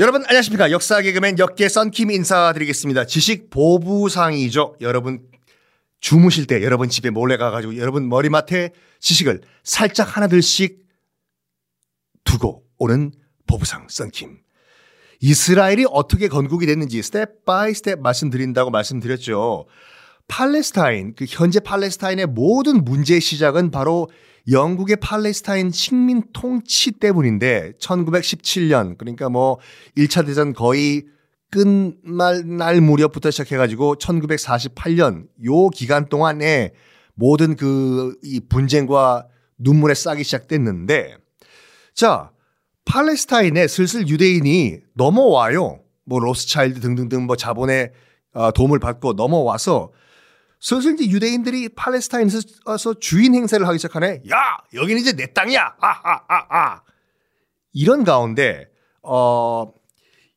여러분 안녕하십니까 역사 개그맨 역개 썬킴 인사드리겠습니다. 지식 보부상이죠. 여러분 주무실 때 여러분 집에 몰래 가가지고 여러분 머리맡에 지식을 살짝 하나둘씩 두고 오는 보부상 썬킴. 이스라엘이 어떻게 건국이 됐는지 step by step 말씀드린다고 말씀드렸죠. 팔레스타인, 그 현재 팔레스타인의 모든 문제의 시작은 바로 영국의 팔레스타인 식민 통치 때문인데 1917년 그러니까 뭐 1차 대전 거의 끝날 날 무렵부터 시작해가지고 1948년 요 기간 동안에 모든 그 이 분쟁과 눈물의 싹이 시작됐는데 자 팔레스타인에 슬슬 유대인이 넘어와요. 뭐 로스차일드 등등등 뭐 자본의 어, 도움을 받고 넘어와서 슬슬 이제 유대인들이 팔레스타인에서 주인 행세를 하기 시작하네. 야, 여기는 이제 내 땅이야. 아, 아, 아, 아. 이런 가운데 어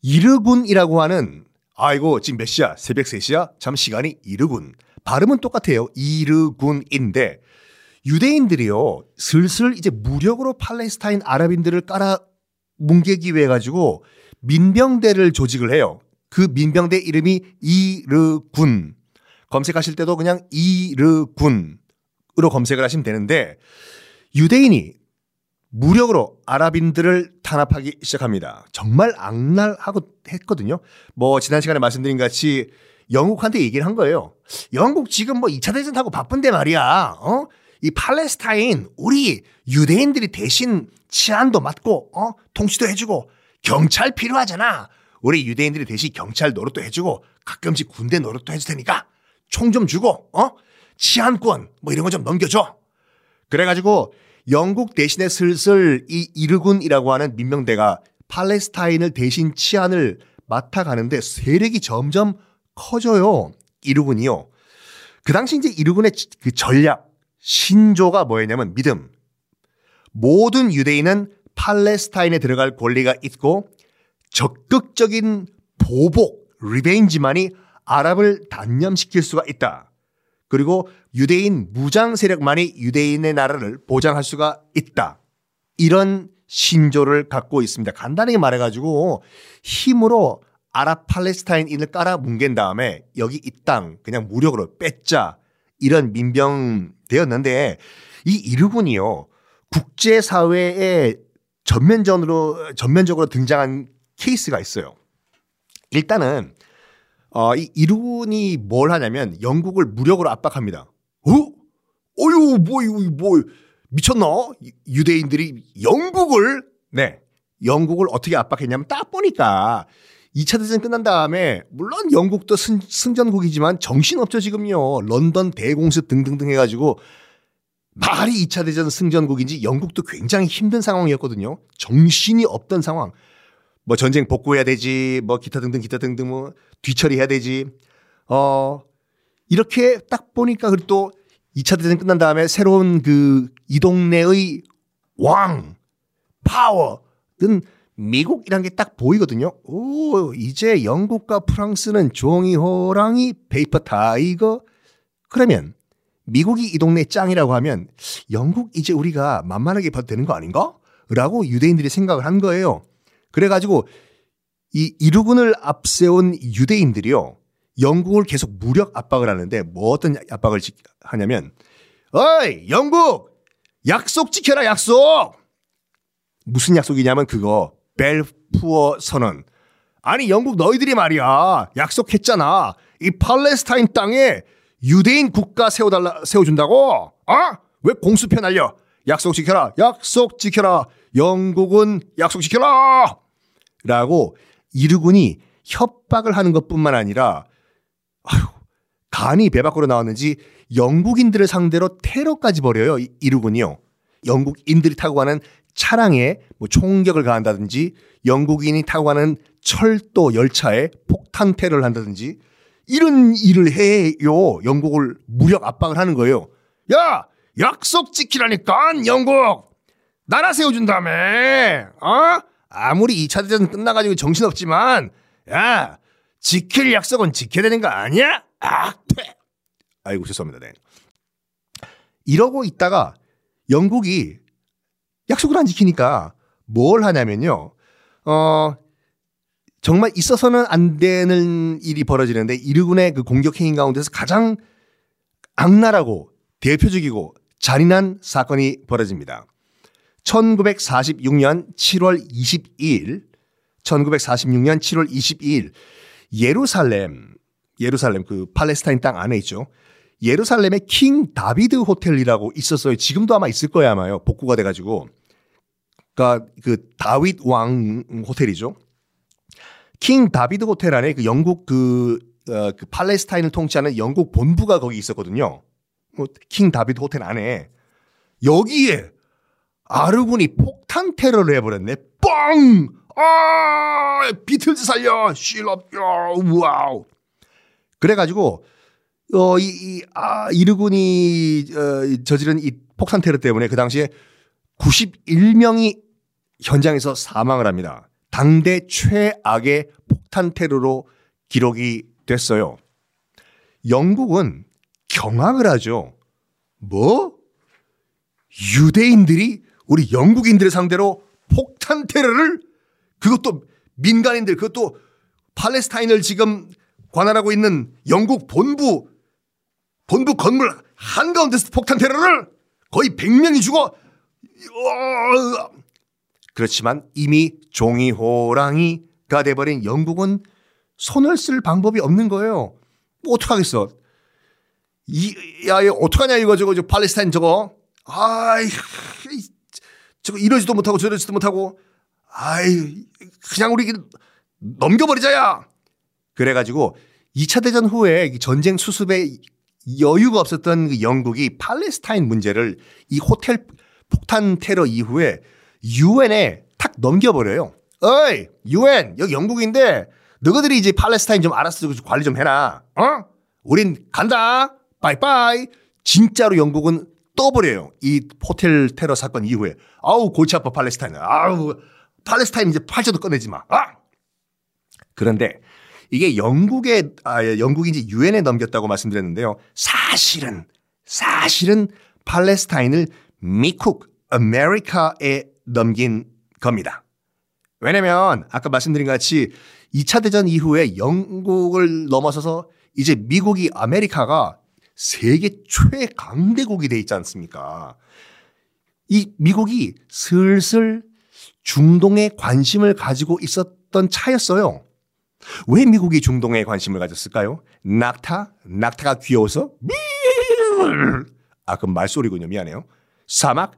이르군이라고 하는 아이고 지금 몇 시야? 새벽 3시야? 참 시간이 이르군. 발음은 똑같아요. 이르군인데 유대인들이요. 슬슬 이제 무력으로 팔레스타인 아랍인들을 깔아 뭉개기 위해 가지고 민병대를 조직을 해요. 그 민병대 이름이 이르군. 검색하실 때도 그냥 이르군으로 검색을 하시면 되는데 유대인이 무력으로 아랍인들을 탄압하기 시작합니다. 정말 악랄하고 했거든요. 뭐 지난 시간에 말씀드린 같이 영국한테 얘기를 한 거예요. 영국 지금 뭐 2차 대전 하고 바쁜데 말이야. 어? 이 팔레스타인 우리 유대인들이 대신 치안도 맡고 어? 통치도 해주고 경찰 필요하잖아. 우리 유대인들이 대신 경찰 노릇도 해주고 가끔씩 군대 노릇도 해줄 테니까 총 좀 주고 어? 치안권 뭐 이런 거 좀 넘겨줘. 그래가지고 영국 대신에 슬슬 이 이르군이라고 하는 민병대가 팔레스타인을 대신 치안을 맡아가는데 세력이 점점 커져요. 이르군이요. 그 당시 이제 이르군의 그 전략, 신조가 뭐였냐면 믿음. 모든 유대인은 팔레스타인에 들어갈 권리가 있고 적극적인 보복, 리벤지만이 아랍을 단념시킬 수가 있다. 그리고 유대인 무장 세력만이 유대인의 나라를 보장할 수가 있다. 이런 신조를 갖고 있습니다. 간단하게 말해가지고 힘으로 아랍 팔레스타인인을 깔아 뭉갠 다음에 여기 이 땅 그냥 무력으로 뺏자 이런 민병 되었는데 이 이르군이요 국제 사회에 전면전으로 전면적으로 등장한 케이스가 있어요. 일단은 어, 이 이룬이 뭘 하냐면 영국을 무력으로 압박합니다. 어? 어유 뭐, 뭐, 미쳤나? 유대인들이 영국을, 네. 영국을 어떻게 압박했냐면 딱 보니까 2차 대전 끝난 다음에 물론 영국도 승, 승전국이지만 정신없죠 지금요. 런던 대공습 등등등 해가지고 말이 2차 대전 승전국인지 영국도 굉장히 힘든 상황이었거든요. 정신이 없던 상황. 뭐 전쟁 복구해야 되지, 뭐 기타 등등 기타 등등 뭐 뒤처리해야 되지. 어 이렇게 딱 보니까 그리고 또 2차 대전 끝난 다음에 새로운 그 이 동네의 왕 파워는 미국이란 게 딱 보이거든요. 오, 이제 영국과 프랑스는 종이 호랑이 paper tiger 그러면 미국이 이 동네 짱이라고 하면 영국 이제 우리가 만만하게 봐도 되는 거 아닌가? 라고 유대인들이 생각을 한 거예요. 그래가지고 이 이루군을 앞세운 유대인들이요. 영국을 계속 무력 압박을 하는데 뭐 어떤 압박을 하냐면 어이 영국! 약속 지켜라 약속! 무슨 약속이냐면 그거 벨푸어 선언. 아니 영국 너희들이 말이야 약속했잖아. 이 팔레스타인 땅에 유대인 국가 세워달라 세워준다고? 어? 왜 공수표 날려? 약속 지켜라 약속 지켜라. 영국은 약속 지켜라 라고 이르군이 협박을 하는 것 뿐만 아니라 아휴, 간이 배 밖으로 나왔는지 영국인들을 상대로 테러까지 벌여요. 이르군이요. 영국인들이 타고 가는 차량에 뭐 총격을 가한다든지 영국인이 타고 가는 철도 열차에 폭탄 테러를 한다든지 이런 일을 해요. 영국을 무력 압박을 하는 거예요. 야, 약속 지키라니까 영국 나라 세워준다며. 어? 아무리 2차 대전 끝나가지고 정신없지만, 야, 지킬 약속은 지켜야 되는 거 아니야? 아, 퇴! 아이고, 죄송합니다. 네. 이러고 있다가 영국이 약속을 안 지키니까 뭘 하냐면요. 어, 정말 있어서는 안 되는 일이 벌어지는데 이르군의 그 공격 행위 가운데서 가장 악랄하고 대표적이고 잔인한 사건이 벌어집니다. 1946년 7월 22일 1946년 7월 22일 예루살렘 예루살렘 그 팔레스타인 땅 안에 있죠. 예루살렘에 킹 다비드 호텔이라고 있었어요. 지금도 아마 있을 거야 아마요. 복구가 돼 가지고. 그러니까 그 다윗 왕 호텔이죠. 킹 다비드 호텔 안에 그 영국 그, 어, 그 팔레스타인을 통치하는 영국 본부가 거기 있었거든요. 뭐, 킹 다비드 호텔 안에 여기에 이르군이 폭탄 테러를 해버렸네. 뻥! 아, 비틀즈 살려! 실업, 야, 와우. 그래가지고 어, 이, 이, 아, 이르군이 어, 저지른 이 폭탄 테러 때문에 그 당시에 91명이 현장에서 사망을 합니다. 당대 최악의 폭탄 테러로 기록이 됐어요. 영국은 경악을 하죠. 뭐? 유대인들이 우리 영국인들을 상대로 폭탄 테러를 그것도 민간인들 그것도 팔레스타인을 지금 관할하고 있는 영국 본부 본부 건물 한가운데서 폭탄 테러를 거의 100명이 죽어 그렇지만 이미 종이 호랑이가 돼버린 영국은 손을 쓸 방법이 없는 거예요. 뭐 어떡하겠어. 이, 야, 이거 어떡하냐, 이거, 저거, 저 팔레스타인 저거. 아이, 저거 이러지도 못하고 저러지도 못하고. 아이, 그냥 우리 넘겨버리자야. 그래가지고 2차 대전 후에 전쟁 수습에 여유가 없었던 그 영국이 팔레스타인 문제를 이 호텔 폭탄 테러 이후에 유엔에 탁 넘겨버려요. 어이, 유엔, 여기 영국인데 너희들이 이제 팔레스타인 좀 알아서 관리 좀 해라. 어? 우린 간다. 빠이빠이. 진짜로 영국은 떠버려요. 이 호텔 테러 사건 이후에. 아우, 골치 아파 팔레스타인. 아우, 팔레스타인 이제 팔자도 꺼내지 마. 아! 그런데 이게 영국에 아, 예, 영국인지 유엔에 넘겼다고 말씀드렸는데요. 사실은 사실은 팔레스타인을 미국 아메리카에 넘긴 겁니다. 왜냐면 아까 말씀드린 것 같이 2차 대전 이후에 영국을 넘어서서 이제 미국이 아메리카가 세계 최강대국이 돼 있지 않습니까? 이 미국이 슬슬 중동에 관심을 가지고 있었던 차였어요. 왜 미국이 중동에 관심을 가졌을까요? 낙타? 낙타가 귀여워서? 아, 그럼 말소리군요. 미안해요. 사막?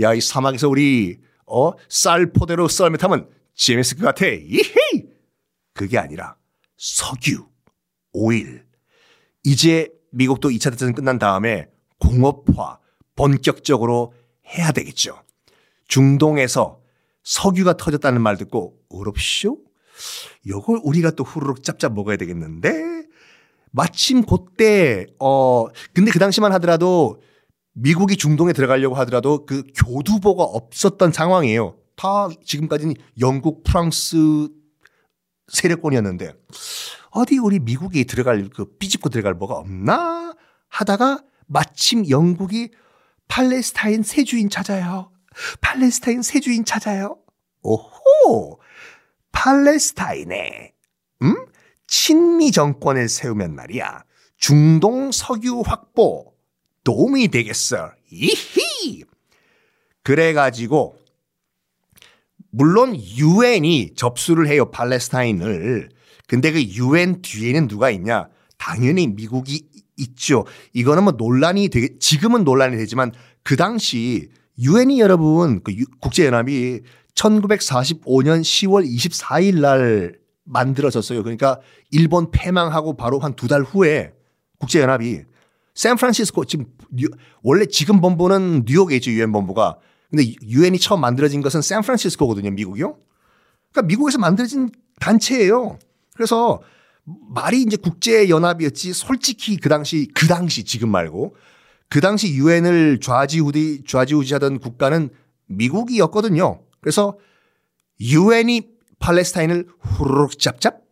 야, 이 사막에서 우리, 어, 쌀 포대로 썰매 타면 재밌을 것 같아. 이헤이! 그게 아니라 석유, 오일. 이제 미국도 2차 대전 끝난 다음에 공업화 본격적으로 해야 되겠죠. 중동에서 석유가 터졌다는 말 듣고 어렵쇼? 요걸 우리가 또 후루룩 짭짭 먹어야 되겠는데 마침 그때 어 근데 그 당시만 하더라도 미국이 중동에 들어가려고 하더라도 그 교두보가 없었던 상황이에요. 다 지금까지는 영국, 프랑스 세력권이었는데 어디 우리 미국이 들어갈 그 삐집고 들어갈 뭐가 없나 하다가 마침 영국이 팔레스타인 세주인 찾아요. 팔레스타인 세주인 찾아요. 오호 팔레스타인에 음? 친미 정권을 세우면 말이야. 중동 석유 확보 도움이 되겠어. 이히. 그래가지고 물론 유엔이 접수를 해요 팔레스타인을. 근데 그 유엔 뒤에는 누가 있냐? 당연히 미국이 있죠. 이거는 뭐 논란이 되게 지금은 논란이 되지만 그 당시 유엔이 여러분 그 국제연합이 1945년 10월 24일 날 만들어졌어요. 그러니까 일본 패망하고 바로 한 두 달 후에 국제연합이 샌프란시스코 지금 원래 지금 본부는 뉴욕에 있죠 유엔 본부가 근데 유엔이 처음 만들어진 것은 샌프란시스코거든요 미국이요. 그러니까 미국에서 만들어진 단체예요. 그래서 말이 이제 국제 연합이었지 솔직히 그 당시 그 당시 지금 말고 그 당시 유엔을 좌지우지 좌지우지하던 국가는 미국이었거든요. 그래서 유엔이 팔레스타인을 후루룩 짭짭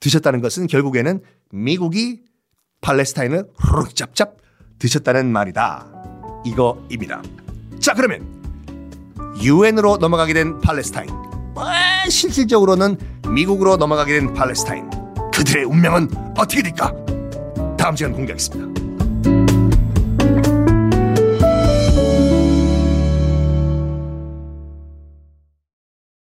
드셨다는 것은 결국에는 미국이 팔레스타인을 후루룩 짭짭 드셨다는 말이다. 이거입니다. 자, 그러면 유엔으로 넘어가게 된 팔레스타인. 실질적으로는 미국으로 넘어가게 된 팔레스타인. 그들의 운명은 어떻게 될까? 다음 시간 공개하겠습니다.